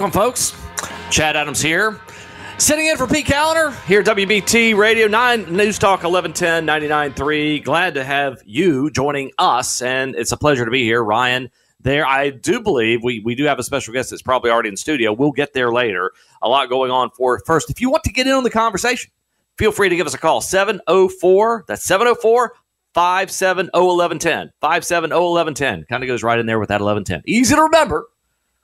Welcome, folks. Chad Adams here. Sitting in for Pete Kaliner here at WBT Radio 9 News Talk 1110 99.3. Glad to have you joining us, and it's a pleasure to be here. Ryan, there, I do believe we, we do have a special guest that's probably already in studio. We'll get there later. A lot going on for first. If you want to get in on the conversation, feel free to give us a call 704 that's 704 570 1110. 570 1110. Kind of goes right in there with that 1110. Easy to remember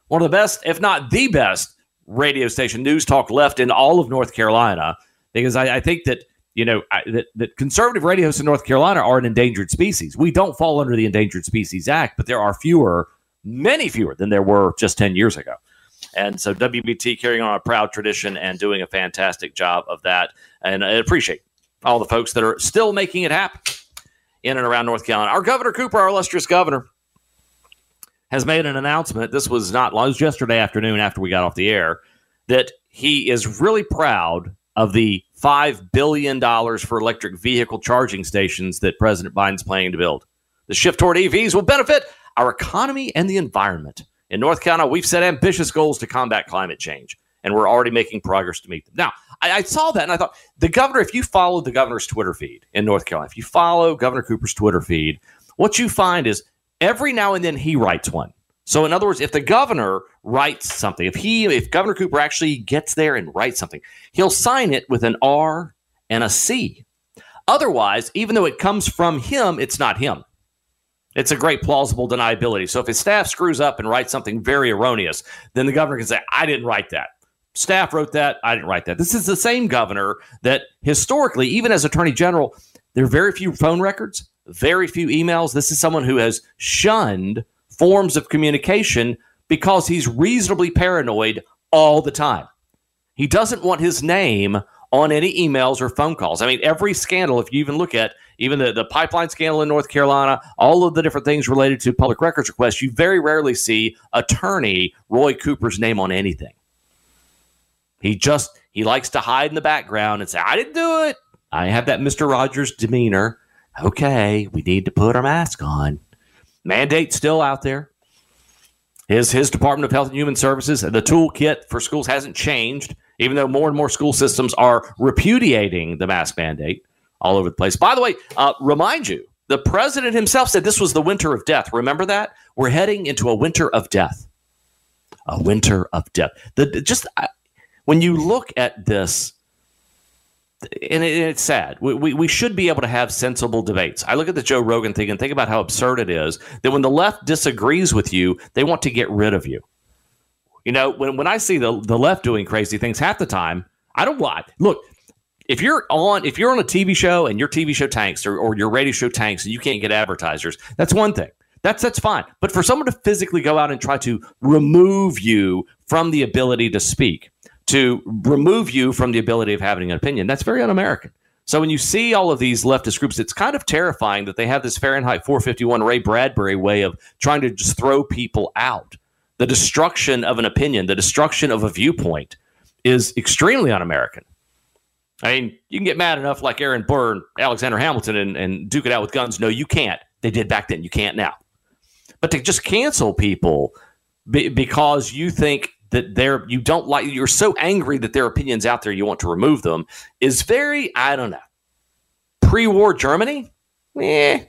one of the best, if not the best, radio station news talk left in all of North Carolina. Because I, I think that you know I, that, that conservative radios in North Carolina are an endangered species. We don't fall under the Endangered Species Act, but there are fewer, many fewer than there were just ten years ago. And so WBT carrying on a proud tradition and doing a fantastic job of that. And I appreciate all the folks that are still making it happen in and around North Carolina. Our Governor Cooper, our illustrious governor, has made an announcement. This was not it was yesterday afternoon after we got off the air that he is really proud of the five billion dollars for electric vehicle charging stations that President Biden's planning to build. The shift toward EVs will benefit our economy and the environment. In North Carolina, we've set ambitious goals to combat climate change, and we're already making progress to meet them. Now, I, I saw that and I thought the governor, if you follow the governor's Twitter feed in North Carolina, if you follow Governor Cooper's Twitter feed, what you find is every now and then he writes one. So in other words, if the governor writes something, if he if Governor Cooper actually gets there and writes something, he'll sign it with an R and a C. Otherwise, even though it comes from him, it's not him. It's a great plausible deniability. So if his staff screws up and writes something very erroneous, then the governor can say, I didn't write that. Staff wrote that. I didn't write that. This is the same governor that historically, even as attorney general, there are very few phone records, very few emails. This is someone who has shunned forms of communication because he's reasonably paranoid all the time. He doesn't want his name on any emails or phone calls. I mean, every scandal, if you even look at even the, the pipeline scandal in North Carolina, all of the different things related to public records requests, you very rarely see attorney Roy Cooper's name on anything. He just he likes to hide in the background and say, I didn't do it. I have that Mr. Rogers demeanor. Okay, we need to put our mask on. Mandate still out there. His his Department of Health and Human Services, the toolkit for schools hasn't changed, even though more and more school systems are repudiating the mask mandate all over the place. By the way, uh, remind you, the president himself said this was the winter of death. Remember that? We're heading into a winter of death. A winter of death. The just when you look at this and it, it's sad. We, we, we should be able to have sensible debates. I look at the Joe Rogan thing and think about how absurd it is that when the left disagrees with you, they want to get rid of you. You know, when, when I see the, the left doing crazy things half the time, I don't want. Look, if you're on if you're on a TV show and your TV show tanks or, or your radio show tanks and you can't get advertisers, that's one thing. That's that's fine. But for someone to physically go out and try to remove you from the ability to speak, to remove you from the ability of having an opinion. That's very un American. So when you see all of these leftist groups, it's kind of terrifying that they have this Fahrenheit 451 Ray Bradbury way of trying to just throw people out. The destruction of an opinion, the destruction of a viewpoint is extremely un American. I mean, you can get mad enough like Aaron Burr and Alexander Hamilton and, and duke it out with guns. No, you can't. They did back then. You can't now. But to just cancel people be, because you think that they're you don't like you're so angry that their opinions out there you want to remove them is very I don't know pre-war Germany. Eh,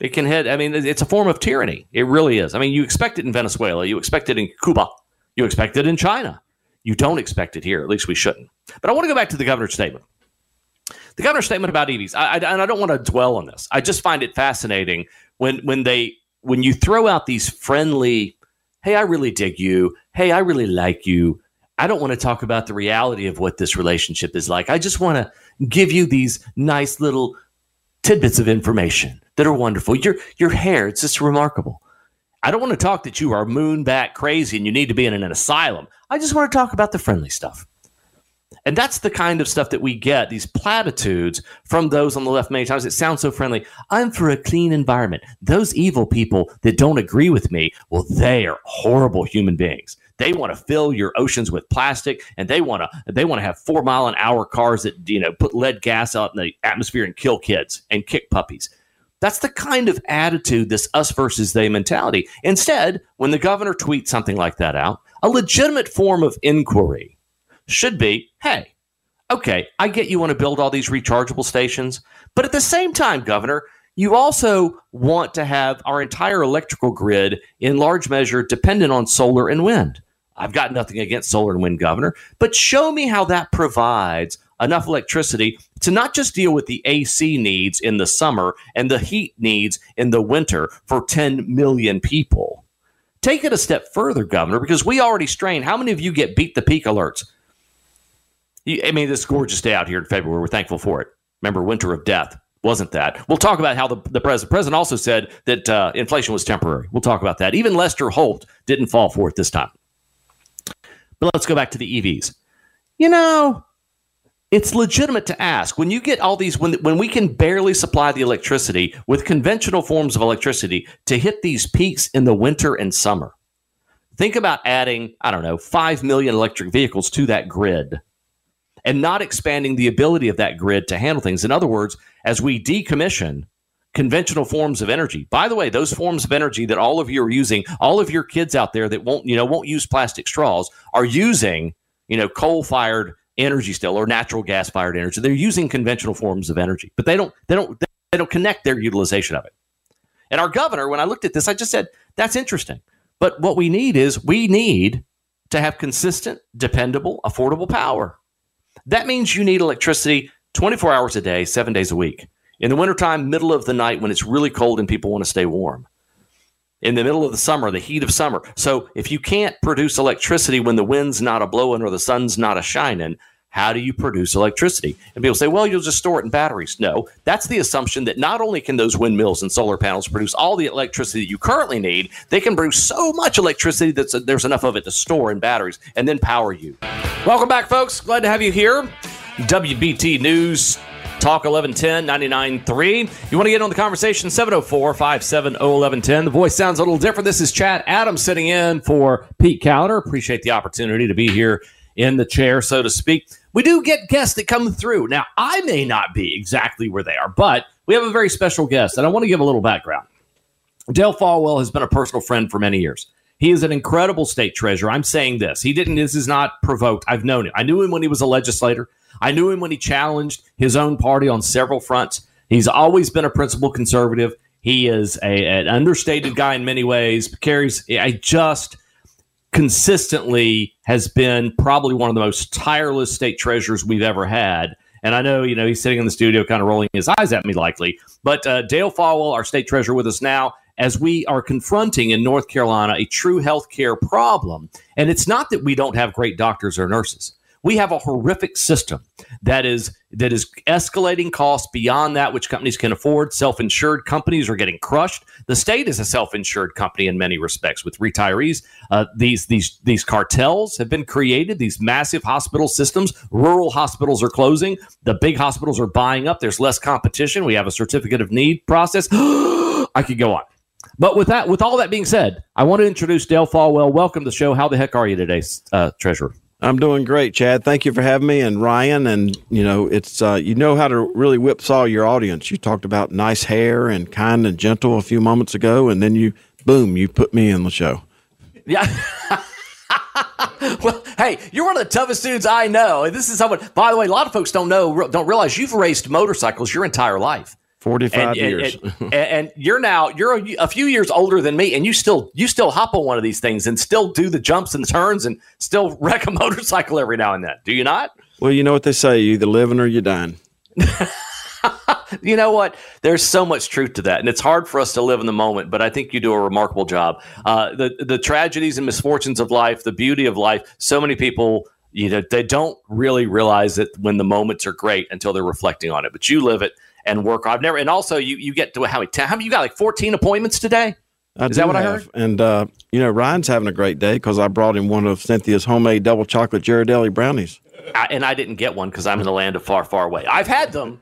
it can hit. I mean, it's a form of tyranny. It really is. I mean, you expect it in Venezuela, you expect it in Cuba, you expect it in China. You don't expect it here. At least we shouldn't. But I want to go back to the governor's statement. The governor's statement about EVs. I, I, and I don't want to dwell on this. I just find it fascinating when when they when you throw out these friendly hey, I really dig you. Hey, I really like you. I don't want to talk about the reality of what this relationship is like. I just want to give you these nice little tidbits of information that are wonderful. Your your hair, it's just remarkable. I don't want to talk that you are moon back crazy and you need to be in an asylum. I just want to talk about the friendly stuff. And that's the kind of stuff that we get, these platitudes from those on the left many times. It sounds so friendly. I'm for a clean environment. Those evil people that don't agree with me, well, they are horrible human beings. They want to fill your oceans with plastic and they want to they want to have four mile an hour cars that you know put lead gas out in the atmosphere and kill kids and kick puppies. That's the kind of attitude, this us versus they mentality. Instead, when the governor tweets something like that out, a legitimate form of inquiry should be hey, okay, I get you want to build all these rechargeable stations, but at the same time, Governor, you also want to have our entire electrical grid in large measure dependent on solar and wind. I've got nothing against solar and wind, Governor, but show me how that provides enough electricity to not just deal with the AC needs in the summer and the heat needs in the winter for 10 million people. Take it a step further, Governor, because we already strain. How many of you get beat the peak alerts? I mean, this gorgeous day out here in February. We're thankful for it. Remember, winter of death wasn't that. We'll talk about how the, the president, president also said that uh, inflation was temporary. We'll talk about that. Even Lester Holt didn't fall for it this time. But let's go back to the EVs. You know, it's legitimate to ask when you get all these when when we can barely supply the electricity with conventional forms of electricity to hit these peaks in the winter and summer. Think about adding, I don't know, 5 million electric vehicles to that grid and not expanding the ability of that grid to handle things. In other words, as we decommission conventional forms of energy. By the way, those forms of energy that all of you are using, all of your kids out there that won't, you know, won't use plastic straws are using, you know, coal-fired energy still or natural gas fired energy. They're using conventional forms of energy, but they don't they don't they don't connect their utilization of it. And our governor, when I looked at this, I just said, that's interesting. But what we need is we need to have consistent, dependable, affordable power. That means you need electricity 24 hours a day, seven days a week. In the wintertime, middle of the night when it's really cold and people want to stay warm in the middle of the summer, the heat of summer. So if you can't produce electricity when the wind's not a blowing or the sun's not a shining, how do you produce electricity? And people say, well, you'll just store it in batteries. No, that's the assumption that not only can those windmills and solar panels produce all the electricity that you currently need, they can produce so much electricity that there's enough of it to store in batteries and then power you. Welcome back, folks. Glad to have you here. WBT News Talk 1110 99.3. You want to get on the conversation? 704 570 1110. The voice sounds a little different. This is Chad Adams sitting in for Pete Kaliner. Appreciate the opportunity to be here in the chair, so to speak. We do get guests that come through. Now, I may not be exactly where they are, but we have a very special guest, and I want to give a little background. Dale Folwell has been a personal friend for many years. He is an incredible state treasurer. I'm saying this. He didn't, this is not provoked. I've known him. I knew him when he was a legislator. I knew him when he challenged his own party on several fronts. He's always been a principled conservative. He is a, an understated guy in many ways. Carries, I just consistently has been probably one of the most tireless state treasurers we've ever had. And I know, you know, he's sitting in the studio kind of rolling his eyes at me likely. But uh, Dale Folwell, our state treasurer, with us now as we are confronting in North Carolina a true health care problem. And it's not that we don't have great doctors or nurses. We have a horrific system that is that is escalating costs beyond that which companies can afford. Self-insured companies are getting crushed. The state is a self-insured company in many respects with retirees. Uh, these these these cartels have been created. These massive hospital systems. Rural hospitals are closing. The big hospitals are buying up. There's less competition. We have a certificate of need process. I could go on. But with that, with all that being said, I want to introduce Dale Folwell. Welcome to the show. How the heck are you today, uh, Treasurer? I'm doing great, Chad. Thank you for having me, and Ryan. And you know, it's uh, you know how to really whipsaw your audience. You talked about nice hair and kind and gentle a few moments ago, and then you, boom, you put me in the show. Yeah. well, hey, you're one of the toughest dudes I know. This is someone. By the way, a lot of folks don't know, don't realize you've raced motorcycles your entire life. 45 and, years. and, and, and, you're now you're a, a, few years older than me and you still you still hop on one of these things and still do the jumps and turns and still wreck a motorcycle every now and then. Do you not? Well you know what they say you either living or you're dying. You know what? There's so much truth to that and it's hard for us to live in the moment but i think you do a remarkable job. Uh, the the tragedies and misfortunes of life the beauty of life so many people you know they don't really realize it when the moments are great until they're reflecting on it but you live it and work. I've never, and also you you get to how many? How many? You got like fourteen appointments today. I Is that what have. I heard? And uh, you know, Ryan's having a great day because I brought him one of Cynthia's homemade double chocolate Ghirardelli brownies. I, and I didn't get one because I'm in the land of far, far away. I've had them,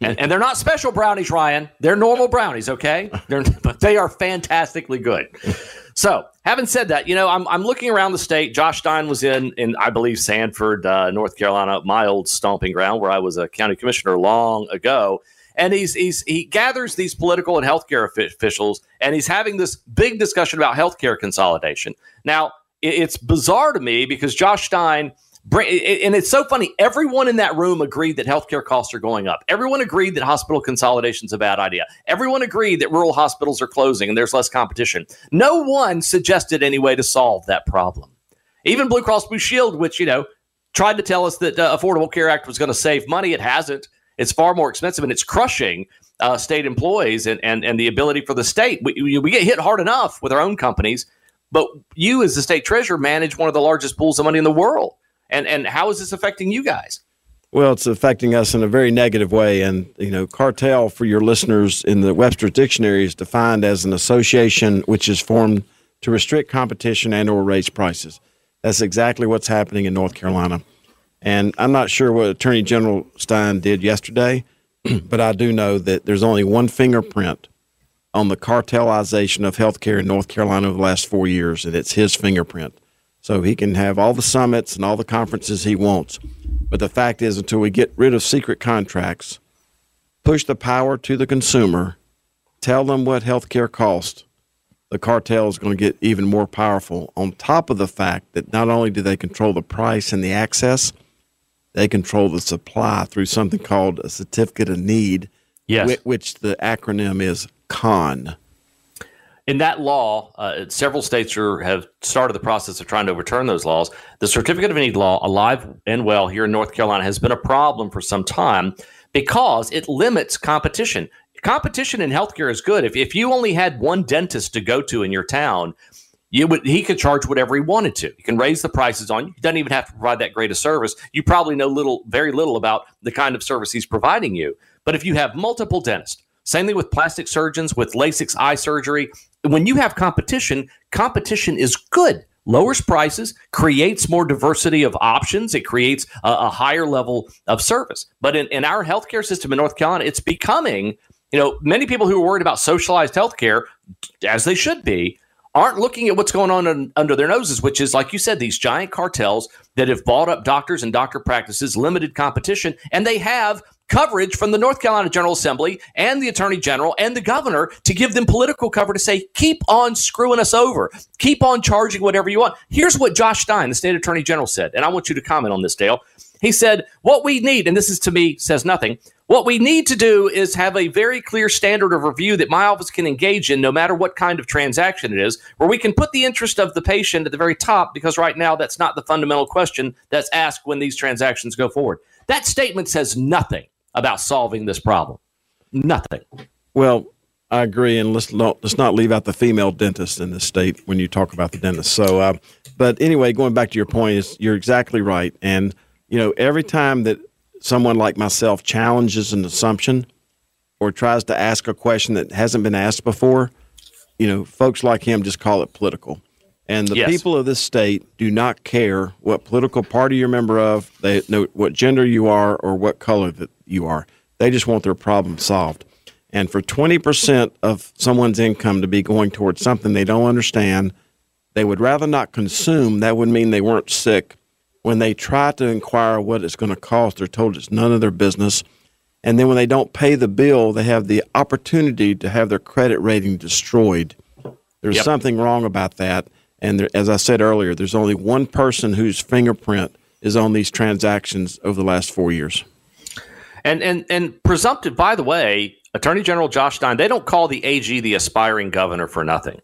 and, and, they're not special brownies, Ryan. They're normal brownies, okay? They're, but they are fantastically good. So, having said that, you know, I'm, I'm looking around the state. Josh Stein was in, in I believe, Sanford, uh, North Carolina, my old stomping ground, where I was a county commissioner long ago and he's he's he gathers these political and healthcare officials, and he's having this big discussion about healthcare consolidation. Now, it's bizarre to me because Josh Stein and it's so funny. Everyone in that room agreed that healthcare costs are going up. Everyone agreed that hospital consolidation is a bad idea. Everyone agreed that rural hospitals are closing and there's less competition. No one suggested any way to solve that problem. Even Blue Cross Blue Shield, which you know tried to tell us that uh, Affordable Care Act was going to save money, it hasn't. It's far more expensive and it's crushing uh, state employees and, and and the ability for the state. We, we get hit hard enough with our own companies, but you as the state treasurer manage one of the largest pools of money in the world and and how is this affecting you guys? Well, it's affecting us in a very negative way. And, you know, cartel for your listeners in the Webster Dictionary is defined as an association which is formed to restrict competition and or raise prices. That's exactly what's happening in North Carolina. And I'm not sure what Attorney General Stein did yesterday, but I do know that there's only one fingerprint on the cartelization of healthcare in North Carolina over the last four years, and it's his fingerprint. So he can have all the summits and all the conferences he wants. But the fact is, until we get rid of secret contracts, push the power to the consumer, tell them what health care costs, the cartel is going to get even more powerful. On top of the fact that not only do they control the price and the access, they control the supply through something called a certificate of need, yes. which the acronym is CON in that law, uh, several states are, have started the process of trying to overturn those laws. The certificate of need law, alive and well here in North Carolina, has been a problem for some time because it limits competition. Competition in healthcare is good. If, if you only had one dentist to go to in your town, you would he could charge whatever he wanted to. He can raise the prices on you. He doesn't even have to provide that great a service. You probably know little, very little about the kind of service he's providing you. But if you have multiple dentists, same thing with plastic surgeons, with LASIK eye surgery. When you have competition, competition is good. Lowers prices, creates more diversity of options. It creates a, a higher level of service. But in, in our healthcare system in North Carolina, it's becoming, you know, many people who are worried about socialized healthcare, as they should be, aren't looking at what's going on under their noses, which is, like you said, these giant cartels that have bought up doctors and doctor practices, limited competition, and they have coverage from the North Carolina General Assembly and the Attorney General and the governor to give them political cover to say, keep on screwing us over, keep on charging whatever you want. Here's what Josh Stein, the state attorney general, said, and I want you to comment on this, Dale. He said, What we need, and this is to me, says nothing. What we need to do is have a very clear standard of review that my office can engage in no matter what kind of transaction it is, where we can put the interest of the patient at the very top, because right now that's not the fundamental question that's asked when these transactions go forward. That statement says nothing about solving this problem. Nothing. Well, I agree, and let's not let's not leave out the female dentist in this state when you talk about the dentist. So, uh, but anyway, going back to your point, is you're exactly right, and you know every time that someone like myself challenges an assumption or tries to ask a question that hasn't been asked before, you know, folks like him just call it political. And the yes. people of this state do not care what political party you're a member of, they know what gender you are or what color that you are. They just want their problem solved. And for 20% of someone's income to be going towards something they don't understand, they would rather not consume. That would mean they weren't sick. When they try to inquire what it's going to cost, they're told it's none of their business. And then when they don't pay the bill, they have the opportunity to have their credit rating destroyed. There's yep. something wrong about that. And there, as I said earlier, there's only one person whose fingerprint is on these transactions over the last four years. And and and presumptive, by the way, Attorney General Josh Stein, they don't call the AG the aspiring governor for nothing.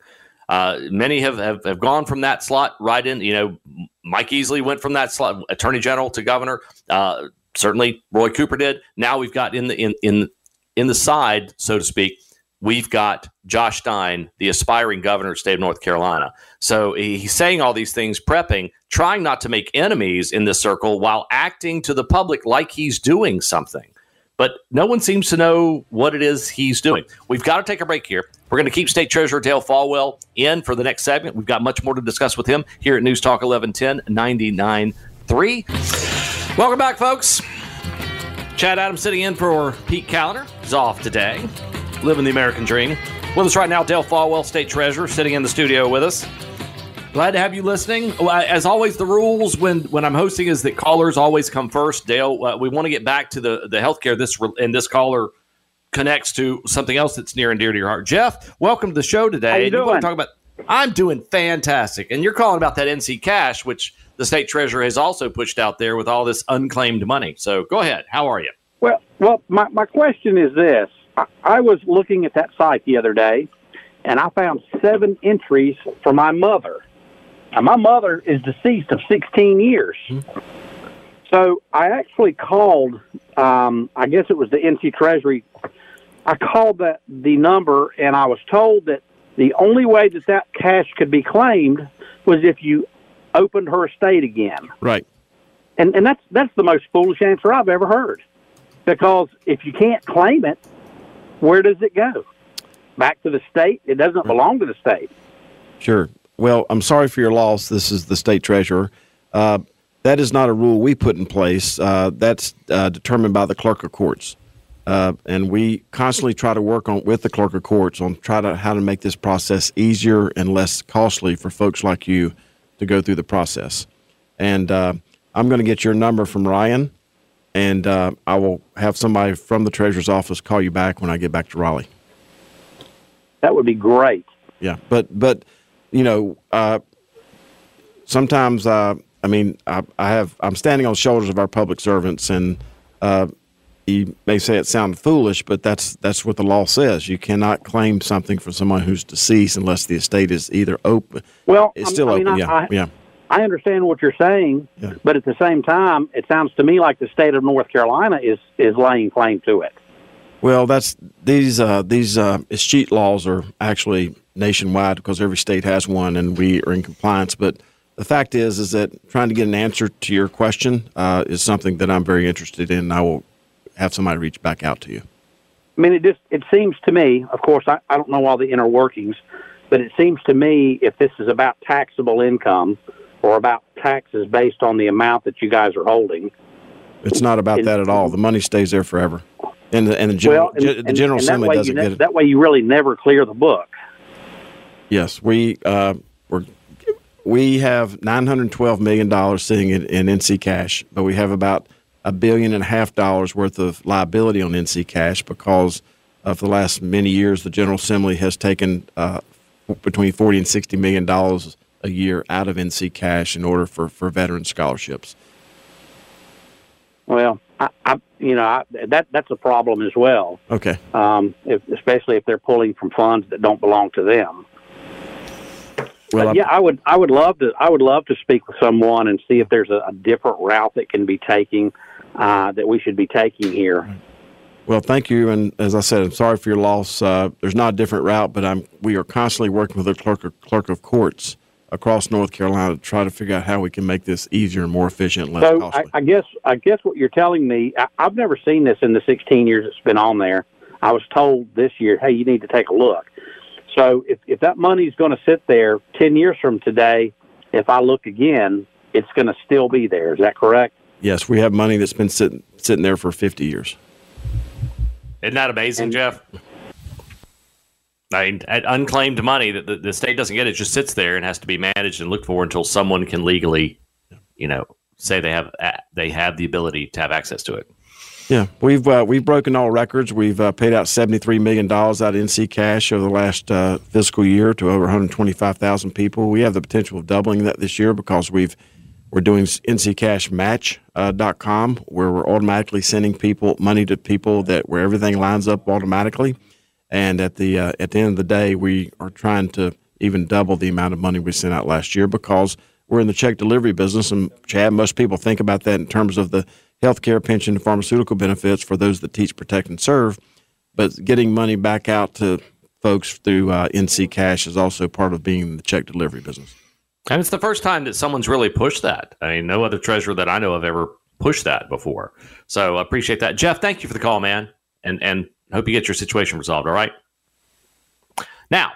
Uh, many have, have, have gone from that slot right in. You know, Mike Easley went from that slot, Attorney General to governor. Uh, certainly, Roy Cooper did. Now we've got in the in in in the side, so to speak, we've got Josh Stein, the aspiring governor of state of North Carolina. So he's saying all these things, prepping, trying not to make enemies in this circle while acting to the public like he's doing something. But no one seems to know what it is he's doing. We've got to take a break here. We're going to keep State Treasurer Dale Folwell in for the next segment. We've got much more to discuss with him here at News Talk 1110 99.3. Welcome back, folks. Chad Adams sitting in for Pete Kaliner. He's off today living the American dream. With us right now, Dale Folwell, State Treasurer, sitting in the studio with us. Glad to have you listening. As always, the rules when when I'm hosting is that callers always come first. Dale, uh, we want to get back to the the healthcare. This and this caller connects to something else that's near and dear to your heart. Jeff, welcome to the show today. How you, doing? want to talk about I'm doing fantastic. And you're calling about that NC cash, which the state treasurer has also pushed out there with all this unclaimed money. So go ahead. How are you? Well, well, my, my question is this. I, I was looking at that site the other day, and I found seven entries for my mother. Now, my mother is deceased of 16 years. So I actually called, um, I guess it was the NC Treasury. I called that the number, and I was told that the only way that that cash could be claimed was if you opened her estate again. Right. And and that's that's the most foolish answer I've ever heard. Because if you can't claim it, where does it go? Back to the state? It doesn't belong to the state. Sure. Well, I'm sorry for your loss. This is the state treasurer. Uh, that is not a rule we put in place. Uh, that's uh, determined by the clerk of courts, uh, and we constantly try to work on with the clerk of courts on try to how to make this process easier and less costly for folks like you to go through the process. And uh, I'm going to get your number from Ryan, and uh, I will have somebody from the treasurer's office call you back when I get back to Raleigh. That would be great. Yeah, but but you know, uh, sometimes uh, I mean, I, I have I'm standing on the shoulders of our public servants, and uh, you may say it sounds foolish, but that's that's what the law says. You cannot claim something from someone who's deceased unless the estate is either open. Well, it's still I mean, open. I, yeah, yeah. I understand what you're saying, Yeah. but at the same time, it sounds to me like the state of North Carolina is is laying claim to it. Well, that's these uh, these uh, escheat laws are actually nationwide because every state has one, and we are in compliance. But the fact is, is that trying to get an answer to your question uh, is something that I'm very interested in. And I will have somebody reach back out to you. I mean, it just it seems to me. Of course, I, I don't know all the inner workings, but it seems to me if this is about taxable income or about taxes based on the amount that you guys are holding. It's not about And- that at all. The money stays there forever, and the and the general, well, and, ge- the general assembly doesn't ne- get it. That way, you really never clear the book. Yes, we uh, we're, we have nine hundred twelve million dollars sitting in, in NC cash, but we have about a billion and a half dollars worth of liability on NC cash because of the last many years, the General Assembly has taken uh, between forty and sixty million dollars a year out of NC cash in order for for veteran scholarships. Well, I, I you know I, that that's a problem as well. Okay, um, if, especially if they're pulling from funds that don't belong to them. well, But yeah, I would I would love to I would love to speak with someone and see if there's a, a different route that can be taking uh, that we should be taking here. Well, thank you, and as I said, I'm sorry for your loss. Uh, there's not a different route, but I'm we are constantly working with the clerk of, clerk of courts across North Carolina to try to figure out how we can make this easier and more efficient less So I, costly. I guess I guess what you're telling me I, I've never seen this in the 16 years it's been on there. I was told this year, hey, you need to take a look. So if if that money's going to sit there 10 years from today, if I look again, it's going to still be there. Is that correct? yes, we have money that's been sitting sitting there for 50 years. Isn't that amazing, And- Jeff? I at unclaimed money that the, the state doesn't get, it just sits there and has to be managed and looked for until someone can legally, you know, say they have they have the ability to have access to it. Yeah, we've uh, we've broken all records. We've uh, paid out 73 million dollars out of NC cash over the last uh, fiscal year to over 125,000 people. We have the potential of doubling that this year because we've we're doing nccashmatch.com where we're automatically sending people money to people that where everything lines up automatically. And at the uh, at the end of the day, we are trying to even double the amount of money we sent out last year because we're in the check delivery business. And Chad, most people think about that in terms of the healthcare, pension, and pharmaceutical benefits for those that teach, protect, and serve. But getting money back out to folks through uh, NC Cash is also part of being in the check delivery business. And it's the first time that someone's really pushed that. I mean, no other treasurer that I know of ever pushed that before. So I appreciate that. Jeff, thank you for the call, man. And and hope you get your situation resolved. All right. Now,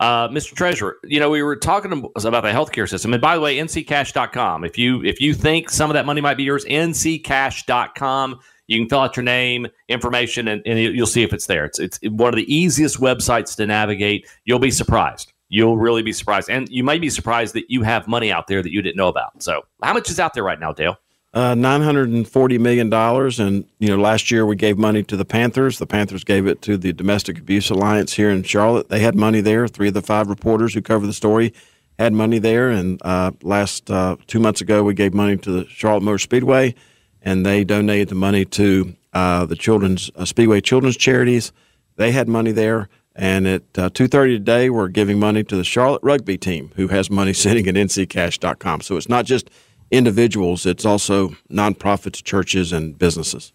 uh, Mr. Treasurer, you know, we were talking about the healthcare system. And by the way, nccash.com. If you if you think some of that money might be yours, nccash.com. You can fill out your name, information, and, and you'll see if it's there. It's, it's one of the easiest websites to navigate. You'll be surprised. You'll really be surprised. And you might be surprised that you have money out there that you didn't know about. So, how much is out there right now, Dale? Uh, nine hundred and forty million dollars, and you know, last year we gave money to the Panthers. The Panthers gave it to the Domestic Abuse Alliance here in Charlotte. They had money there. Three of the five reporters who cover the story had money there. And uh, last uh, two months ago, we gave money to the Charlotte Motor Speedway, and they donated the money to uh, the Children's uh, Speedway Children's Charities. They had money there. And at uh, two thirty today, we're giving money to the Charlotte Rugby team, who has money sitting at nccash.com. So it's not just individuals; it's also nonprofits, churches, and businesses.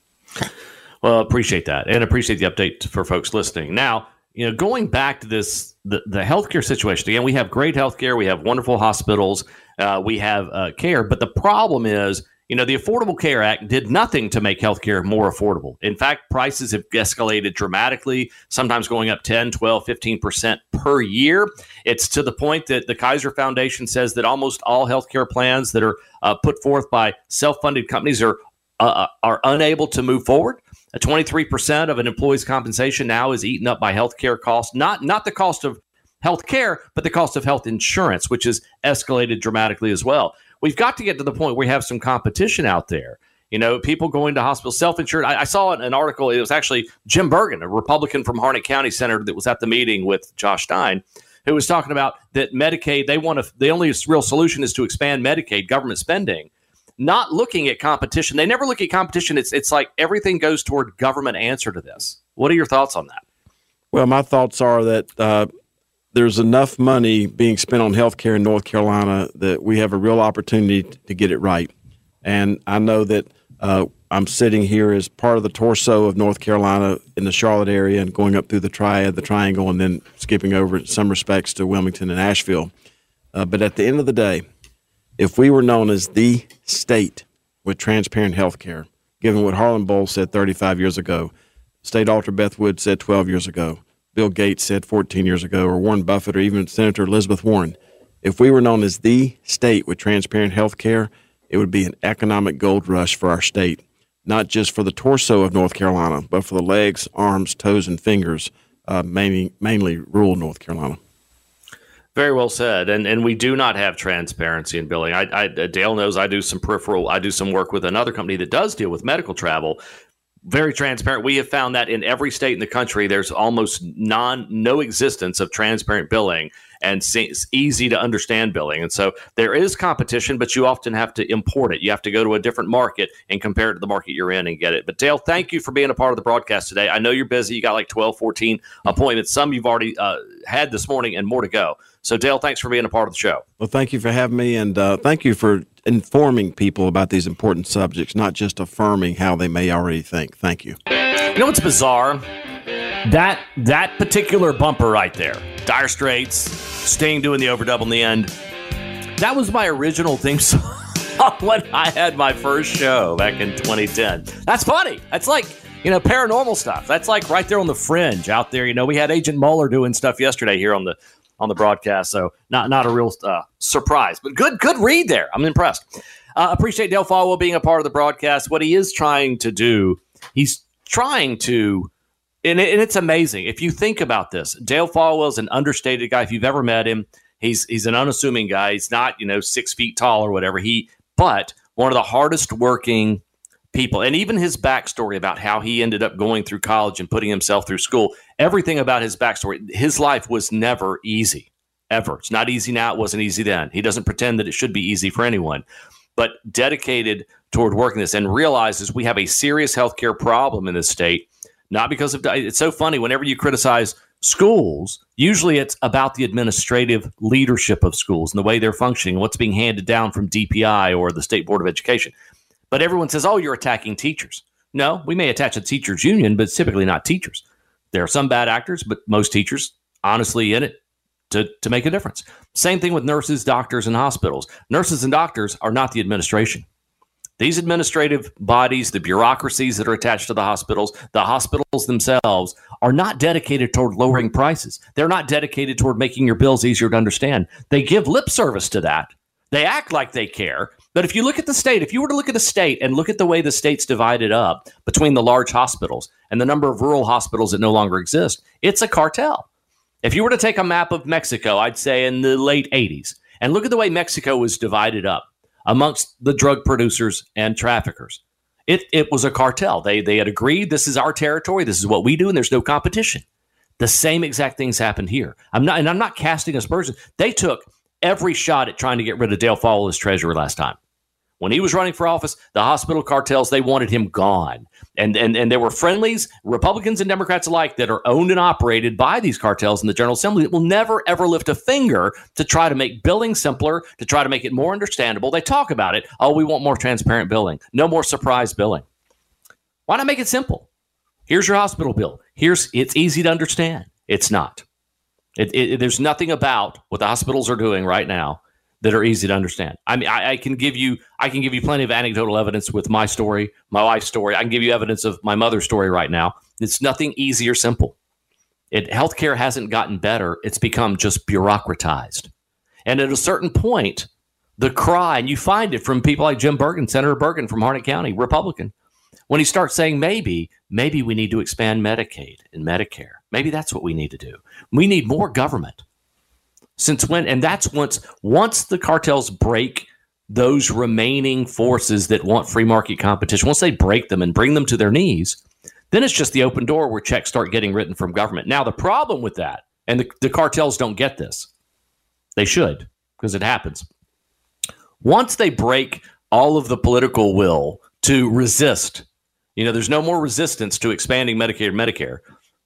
Well, appreciate that, and appreciate the update for folks listening. Now, you know, going back to this the the healthcare situation again, we have great healthcare, we have wonderful hospitals, uh, we have uh, care, but the problem is. You know, the Affordable Care Act did nothing to make healthcare more affordable. In fact, prices have escalated dramatically, sometimes going up 10, 12, 15% per year. It's to the point that the Kaiser Foundation says that almost all healthcare plans that are uh, put forth by self funded companies are, uh, are unable to move forward. 23% of an employee's compensation now is eaten up by healthcare costs, not, not the cost of health care, but the cost of health insurance, which has escalated dramatically as well. We've got to get to the point where we have some competition out there. You know, people going to hospitals, self insured. I, I, saw an article, it was actually Jim Burgin, a Republican from Harnett County Senator that was at the meeting with Josh Stein, who was talking about that Medicaid, they want to, the only real solution is to expand Medicaid government spending not looking at competition. They never look at competition. It's it's like everything goes toward government answer to this. What are your thoughts on that? Well, my thoughts are that uh, there's enough money being spent on healthcare in North Carolina that we have a real opportunity to get it right. And I know that uh, I'm sitting here as part of the torso of North Carolina in the Charlotte area and going up through the triad, the triangle, and then skipping over in some respects to Wilmington and Asheville. Uh, but at the end of the day, if we were known as the state with transparent health care, given what Harlan Boyles said 35 years ago, State Auditor Beth Wood said 12 years ago, Bill Gates said 14 years ago, or Warren Buffett, or even Senator Elizabeth Warren, if we were known as the state with transparent health care, it would be an economic gold rush for our state, not just for the torso of North Carolina, but for the legs, arms, toes, and fingers, uh, mainly, mainly rural North Carolina. Very well said, and and we do not have transparency in billing. I, I, Dale knows I do some peripheral. I do some work with another company that does deal with medical travel. Very transparent. We have found that in every state in the country, there's almost non no existence of transparent billing and it's easy to understand billing. And so there is competition, but you often have to import it. You have to go to a different market and compare it to the market you're in and get it. But Dale, thank you for being a part of the broadcast today. I know you're busy. You got like 12, 14 appointments. Some you've already uh, had this morning and more to go. So, Dale, thanks for being a part of the show. Well, thank you for having me, and uh, thank you for informing people about these important subjects, not just affirming how they may already think. Thank you. You know what's bizarre? That that particular bumper right there, Dire Straits, Sting doing the overdub in the end. That was my original theme song when I had my first show back in 2010. That's funny. That's like you know paranormal stuff. That's like right there on the fringe out there. You know, we had Agent Mueller doing stuff yesterday here on the on the broadcast. So not not a real uh, surprise, but good good read there. I'm impressed. Uh, appreciate Dale Folwell being a part of the broadcast. What he is trying to do, he's trying to, and, it, and it's amazing if you think about this. Dale Folwell is an understated guy. If you've ever met him, he's he's an unassuming guy. He's not you know six feet tall or whatever. He but one of the hardest working people. And even his backstory about how he ended up going through college and putting himself through school, everything about his backstory, his life was never easy, ever. It's not easy now. It wasn't easy then. He doesn't pretend that it should be easy for anyone, but dedicated toward working this and realizes we have a serious healthcare problem in this state. Not because of it's so funny whenever you criticize schools, usually it's about the administrative leadership of schools and the way they're functioning, what's being handed down from DPI or the State Board of Education. But everyone says, oh, you're attacking teachers. No, we may attach a teachers union, but it's typically not teachers. There are some bad actors, but most teachers honestly in it to, to make a difference. Same thing with nurses, doctors, and hospitals. Nurses and doctors are not the administration. These administrative bodies, the bureaucracies that are attached to the hospitals, the hospitals themselves are not dedicated toward lowering prices. They're not dedicated toward making your bills easier to understand. They give lip service to that. They act like they care, but if you look at the state, if you were to look at the state and look at the way the state's divided up between the large hospitals and the number of rural hospitals that no longer exist, it's a cartel. If you were to take a map of Mexico, I'd say in the late 80s, and look at the way Mexico was divided up amongst the drug producers and traffickers. It, it was a cartel. They, they had agreed this is our territory, this is what we do, and there's no competition. The same exact things happened here. I'm not, and I'm not casting aspersions. They took every shot at trying to get rid of Dale Folwell as treasurer last time. When he was running for office, the hospital cartels, they wanted him gone. And, and, and there were friendlies, Republicans and Democrats alike, that are owned and operated by these cartels in the General Assembly that will never, ever lift a finger to try to make billing simpler, to try to make it more understandable. They talk about it. Oh, we want more transparent billing, no more surprise billing. Why not make it simple? Here's your hospital bill. Here's it's easy to understand. It's not. It, it, there's nothing about what the hospitals are doing right now that are easy to understand. I mean, I, I, can give you I can give you plenty of anecdotal evidence with my story, my wife's story. I can give you evidence of my mother's story right now. It's nothing easy or simple. It healthcare hasn't gotten better. It's become just bureaucratized. And at a certain point, the cry, and you find it from people like Jim Burgin, Senator Burgin from Harnett County, Republican, when he starts saying maybe, maybe we need to expand Medicaid and Medicare. Maybe that's what we need to do. We need more government. Since when? And that's once once the cartels break those remaining forces that want free market competition, once they break them and bring them to their knees, then it's just the open door where checks start getting written from government. Now, the problem with that, and the, the cartels don't get this, they should, because it happens. Once they break all of the political will to resist, you know, there's no more resistance to expanding Medicare Medicare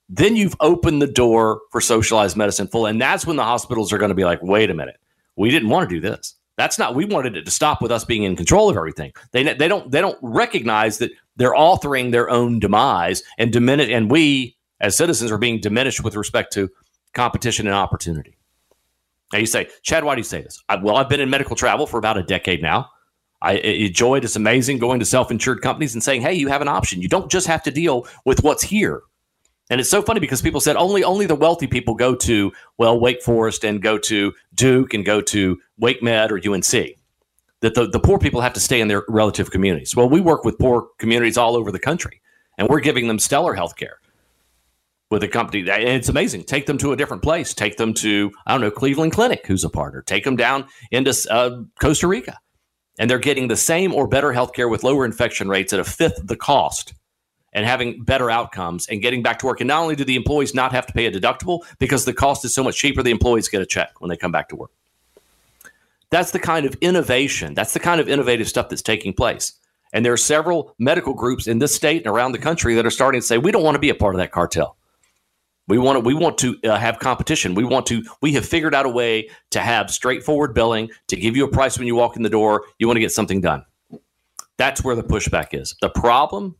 then you've opened the door for socialized medicine full. And that's when the hospitals are going to be like, wait a minute, we didn't want to do this. That's not we wanted it to stop with us being in control of everything. They they don't they don't recognize that they're authoring their own demise and diminish and we as citizens are being diminished with respect to competition and opportunity. Now you say, Chad, why do you say this? I, well, I've been in medical travel for about a decade now. I enjoyed it's amazing going to self-insured companies and saying, hey, you have an option. You don't just have to deal with what's here. And it's so funny because people said only only the wealthy people go to well Wake Forest and go to Duke and go to Wake Med or UNC. That the, the poor people have to stay in their relative communities. Well, we work with poor communities all over the country, and we're giving them stellar health care with a company. And it's amazing. Take them to a different place. Take them to I don't know Cleveland Clinic, who's a partner. Take them down into uh, Costa Rica, and they're getting the same or better health care with lower infection rates at a fifth the cost and having better outcomes and getting back to work. And not only do the employees not have to pay a deductible because the cost is so much cheaper, the employees get a check when they come back to work. That's the kind of innovation, that's the kind of innovative stuff that's taking place. And there are several medical groups in this state and around the country that are starting to say, we don't want to be a part of that cartel. We want to, we want to uh, have competition. We want to, we have figured out a way to have straightforward billing, to give you a price when you walk in the door. You want to get something done. That's where the pushback is. The problem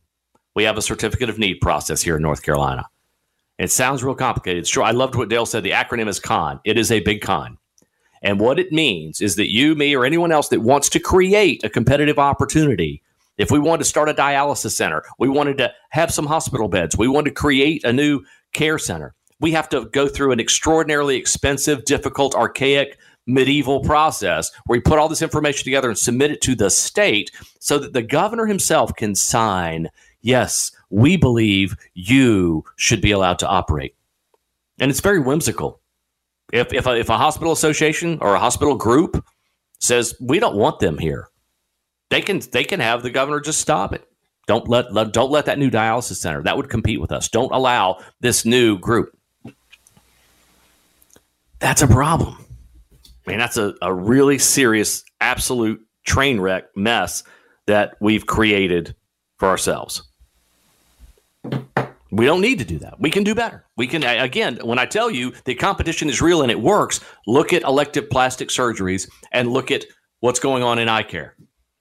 we have a certificate of need process here in North Carolina. It sounds real complicated. It's true. I loved what Dale said. The acronym is CON. It is a big con. And what it means is that you, me, or anyone else that wants to create a competitive opportunity, if we wanted to start a dialysis center, we wanted to have some hospital beds, we wanted to create a new care center, we have to go through an extraordinarily expensive, difficult, archaic, medieval process where we put all this information together and submit it to the state so that the governor himself can sign yes, we believe you should be allowed to operate. And it's very whimsical. If, if, a, if a hospital association or a hospital group says, we don't want them here, they can, they can have the governor just stop it. Don't let, let don't let that new dialysis center that would compete with us. Don't allow this new group. That's a problem. I mean, that's a, a really serious, absolute train wreck mess that we've created for ourselves. We don't need to do that. We can do better. We can, again, when I tell you the competition is real and it works, look at elective plastic surgeries and look at what's going on in eye care.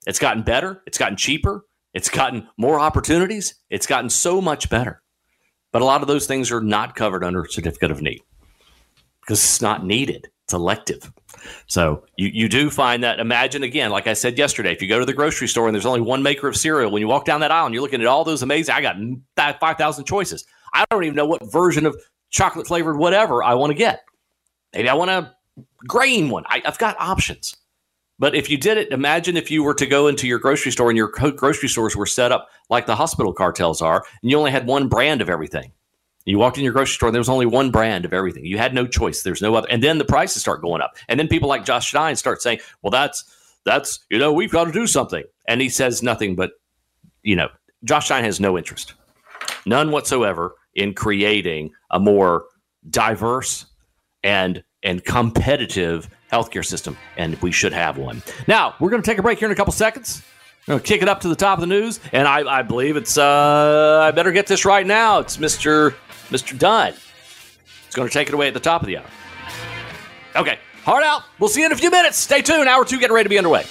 It's gotten better, it's gotten cheaper, it's gotten more opportunities, it's gotten so much better. But a lot of those things are not covered under certificate of need because it's not needed, it's elective. So you, you do find that. Imagine again, like I said yesterday, if you go to the grocery store and there's only one maker of cereal, when you walk down that aisle and you're looking at all those amazing, I got 5,000 choices. I don't even know what version of chocolate flavored whatever I want to get. Maybe I want a grain one. I, I've got options. But if you did it, imagine if you were to go into your grocery store and your grocery stores were set up like the hospital cartels are, and you only had one brand of everything. You walked in your grocery store, and there was only one brand of everything. You had no choice. There's no other. And then the prices start going up. And then people like Josh Stein start saying, well, that's that's, you know, we've got to do something. And he says nothing but, you know, Josh Stein has no interest, none whatsoever in creating a more diverse and and competitive healthcare system, and we should have one. Now we're going to take a break here in a couple seconds. We're going to kick it up to the top of the news, and I, I believe it's. Uh, I better get this right now. It's Mister Mister Dunn. It's going to take it away at the top of the hour. Okay, hard out. We'll see you in a few minutes. Stay tuned. Hour two getting ready to be underway.